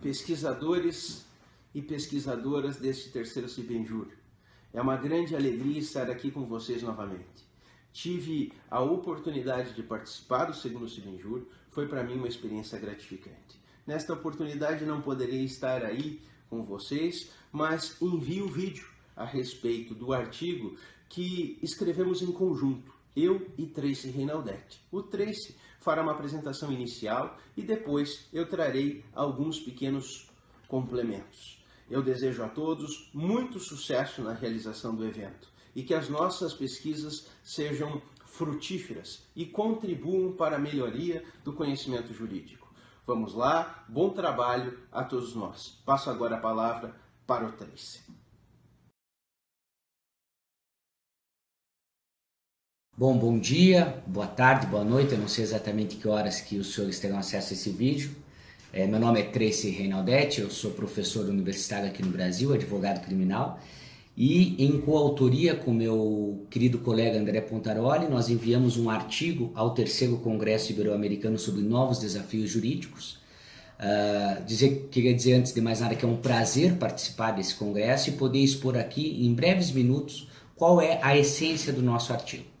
pesquisadores e pesquisadoras deste terceiro Cibenjur. É uma grande alegria estar aqui com vocês novamente. Tive a oportunidade de participar do segundo Cibenjur, foi para mim uma experiência gratificante. Nesta oportunidade não poderia estar aí com vocês, mas envio o vídeo a respeito do artigo que escrevemos em conjunto, eu e Tracy Reinaldetti. O Tracy fará uma apresentação inicial e depois eu trarei alguns pequenos complementos. Eu desejo a todos muito sucesso na realização do evento e que as nossas pesquisas sejam frutíferas e contribuam para a melhoria do conhecimento jurídico. Vamos lá, bom trabalho a todos nós. Passo agora a palavra para o Tracy. Bom, bom dia, boa tarde, boa noite. Eu não sei exatamente que horas que os senhores terão acesso a esse vídeo. É, meu nome é Tracy Reinaldetti, eu sou professor universitário aqui no Brasil, advogado criminal. E em coautoria com meu querido colega André Pontaroli, nós enviamos um artigo ao terceiro Congresso Ibero-Americano sobre novos desafios jurídicos. Uh, dizer, queria dizer antes de mais nada que é um prazer participar desse congresso e poder expor aqui em breves minutos qual é a essência do nosso artigo.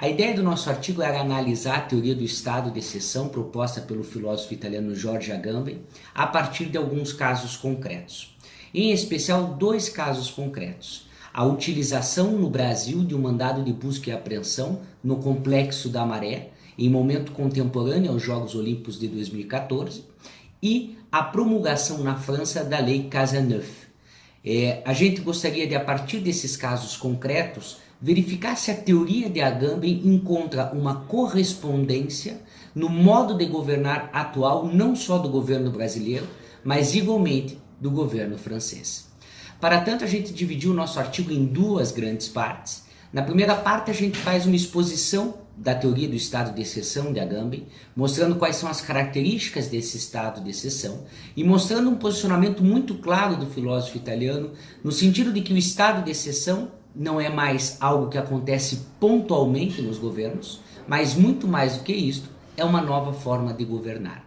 A ideia do nosso artigo era analisar a teoria do estado de exceção proposta pelo filósofo italiano Giorgio Agamben a partir de alguns casos concretos. Em especial, dois casos concretos. A utilização no Brasil de um mandado de busca e apreensão no Complexo da Maré, em momento contemporâneo aos Jogos Olímpicos de 2014, e a promulgação na França da Lei Cazeneuve. É, a gente gostaria de, a partir desses casos concretos, verificar se a teoria de Agamben encontra uma correspondência no modo de governar atual, não só do governo brasileiro, mas igualmente do governo francês. Para tanto, a gente dividiu o nosso artigo em duas grandes partes. Na primeira parte, a gente faz uma exposição da teoria do estado de exceção de Agamben, mostrando quais são as características desse estado de exceção e mostrando um posicionamento muito claro do filósofo italiano no sentido de que o estado de exceção não é mais algo que acontece pontualmente nos governos, mas muito mais do que isto, é uma nova forma de governar.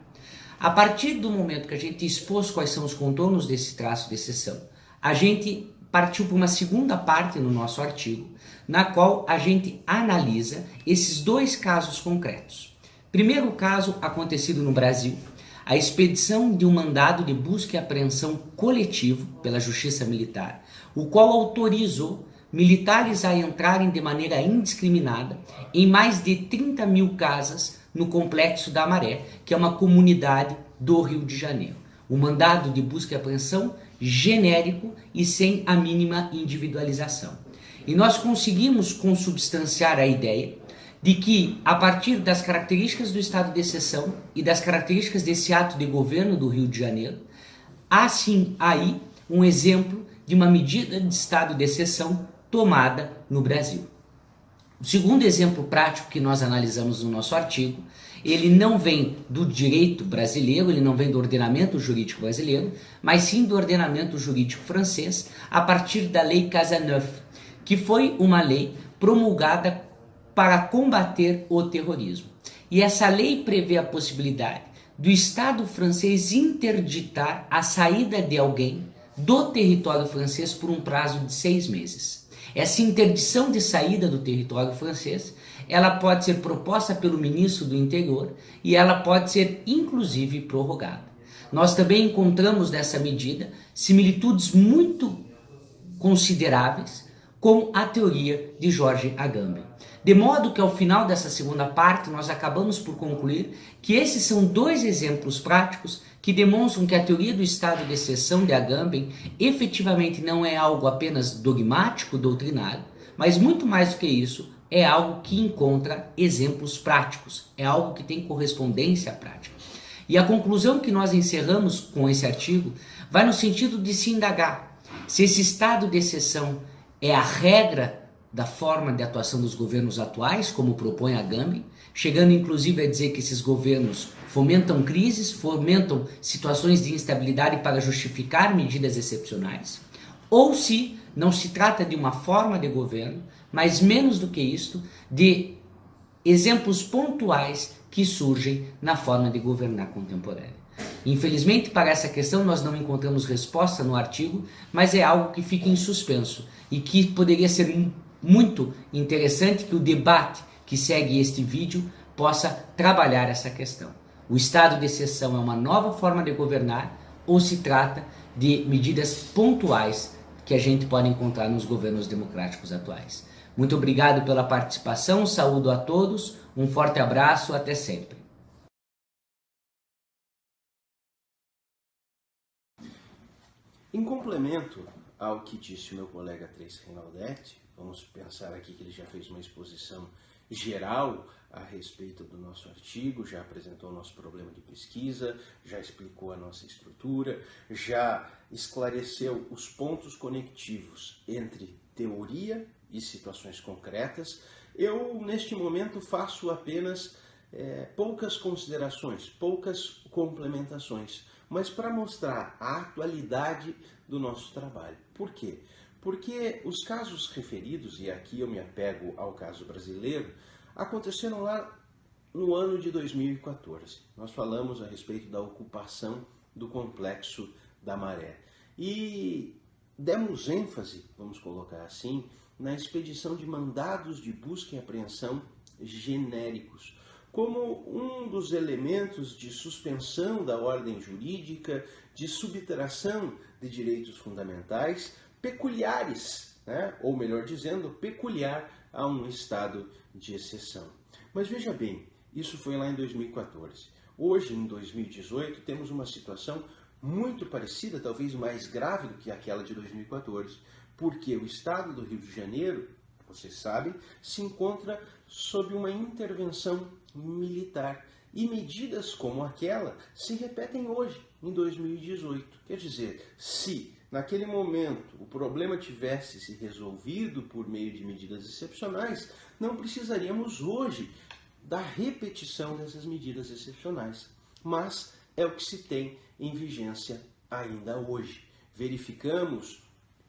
A partir do momento que a gente expôs quais são os contornos desse traço de exceção, a gente partiu para uma segunda parte no nosso artigo, na qual a gente analisa esses dois casos concretos. Primeiro caso acontecido no Brasil, a expedição de um mandado de busca e apreensão coletivo pela Justiça Militar, o qual autorizou militares a entrarem de maneira indiscriminada em mais de 30 mil casas no Complexo da Maré, que é uma comunidade do Rio de Janeiro. O mandado de busca e apreensão genérico e sem a mínima individualização. E nós conseguimos consubstanciar a ideia de que, a partir das características do estado de exceção e das características desse ato de governo do Rio de Janeiro, há sim aí um exemplo de uma medida de estado de exceção tomada no Brasil. O segundo exemplo prático que nós analisamos no nosso artigo, ele não vem do direito brasileiro, ele não vem do ordenamento jurídico brasileiro, mas sim do ordenamento jurídico francês, a partir da Lei Cazeneuve, que foi uma lei promulgada para combater o terrorismo. E essa lei prevê a possibilidade do Estado francês interditar a saída de alguém do território francês por um prazo de seis meses. Essa interdição de saída do território francês, ela pode ser proposta pelo ministro do Interior e ela pode ser inclusive prorrogada. Nós também encontramos nessa medida similitudes muito consideráveis com a teoria de Jorge Agamben. De modo que ao final dessa segunda parte nós acabamos por concluir que esses são dois exemplos práticos que demonstram que a teoria do estado de exceção de Agamben efetivamente não é algo apenas dogmático, doutrinário, mas muito mais do que isso, é algo que encontra exemplos práticos, é algo que tem correspondência prática. E a conclusão que nós encerramos com esse artigo vai no sentido de se indagar se esse estado de exceção é a regra da forma de atuação dos governos atuais, como propõe a Gambi, chegando inclusive a dizer que esses governos fomentam crises, fomentam situações de instabilidade para justificar medidas excepcionais, ou se não se trata de uma forma de governo, mas menos do que isto, de exemplos pontuais que surgem na forma de governar contemporânea. Infelizmente, para essa questão, nós não encontramos resposta no artigo, mas é algo que fica em suspenso e que poderia ser muito interessante que o debate que segue este vídeo possa trabalhar essa questão. O estado de exceção é uma nova forma de governar ou se trata de medidas pontuais que a gente pode encontrar nos governos democráticos atuais? Muito obrigado pela participação, saúdo a todos, um forte abraço, até sempre. Em complemento ao que disse o meu colega Trace Reinaldetti, vamos pensar aqui que ele já fez uma exposição geral a respeito do nosso artigo, já apresentou o nosso problema de pesquisa, já explicou a nossa estrutura, já esclareceu os pontos conectivos entre teoria e situações concretas. Eu, neste momento, faço apenas é, poucas considerações, poucas complementações, mas para mostrar a atualidade do nosso trabalho. Por quê? Porque os casos referidos, e aqui eu me apego ao caso brasileiro, aconteceram lá no ano de 2014. Nós falamos a respeito da ocupação do complexo da Maré. E demos ênfase, vamos colocar assim, na expedição de mandados de busca e apreensão genéricos, como um dos elementos de suspensão da ordem jurídica, de subtração de direitos fundamentais peculiares, né? ou melhor dizendo, peculiar a um estado de exceção. Mas veja bem, isso foi lá em 2014. Hoje, em 2018, temos uma situação muito parecida, talvez mais grave do que aquela de 2014, porque o estado do Rio de Janeiro, vocês sabem, se encontra sob uma intervenção militar. E medidas como aquela se repetem hoje, em 2018. Quer dizer, se naquele momento o problema tivesse se resolvido por meio de medidas excepcionais, não precisaríamos hoje da repetição dessas medidas excepcionais. Mas é o que se tem em vigência ainda hoje. Verificamos,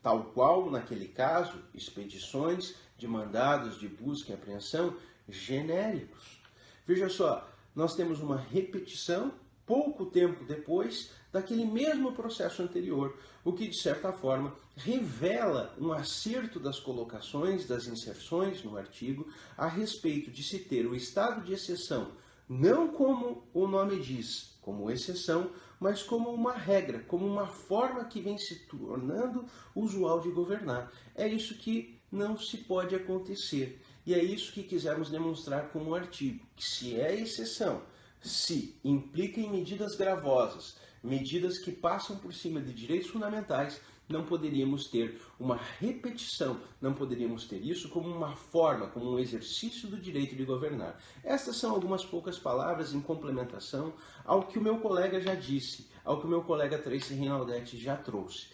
tal qual naquele caso, expedições de mandados de busca e apreensão genéricos. Veja só, nós temos uma repetição pouco tempo depois daquele mesmo processo anterior, o que de certa forma revela um acerto das colocações, das inserções no artigo a respeito de se ter o estado de exceção não como o nome diz, como exceção, mas como uma regra, como uma forma que vem se tornando usual de governar. É isso que não se pode acontecer. E é isso que quisermos demonstrar com o artigo, que se é exceção, se implica em medidas gravosas, medidas que passam por cima de direitos fundamentais, não poderíamos ter uma repetição, não poderíamos ter isso como uma forma, como um exercício do direito de governar. Estas são algumas poucas palavras em complementação ao que o meu colega já disse, ao que o meu colega Tracy Rinaldetti já trouxe.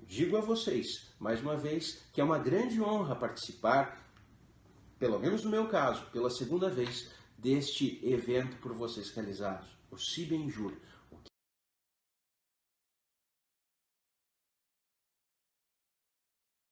Digo a vocês, mais uma vez, que é uma grande honra participar, pelo menos no meu caso, pela segunda vez, deste evento por vocês realizados, o Cibenjur